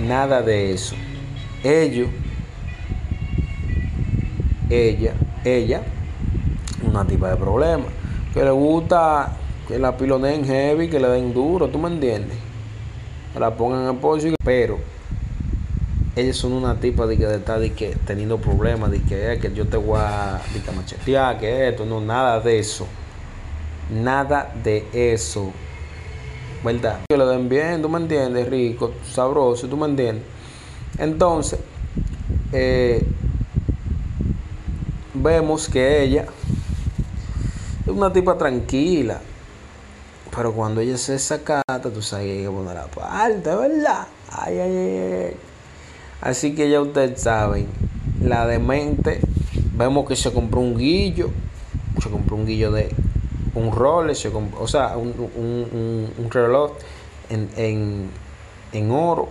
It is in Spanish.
nada de eso. Ellos, ella, ella, una tipa de problema. Que le gusta que la piloneen heavy, que le den duro, ¿tú me entiendes? Que la pongan en pollo, pero ellos son una tipa de que estar de que teniendo problemas, de que, eh, que yo te voy a, de que machetear, que esto, no, nada de eso. Nada de eso. ¿Verdad? Que lo den bien, tú me entiendes, rico, sabroso, tú me entiendes. Entonces, eh, vemos que ella es una tipa tranquila. Pero cuando ella se sacata, tú sabes que hay que poner la parte, ¿verdad? Ay, ay, ay, ay. Así que ya ustedes saben, la demente, vemos que se compró un guillo, se compró un guillo de un Rolex, o sea, un, un, un, un reloj en, en, en oro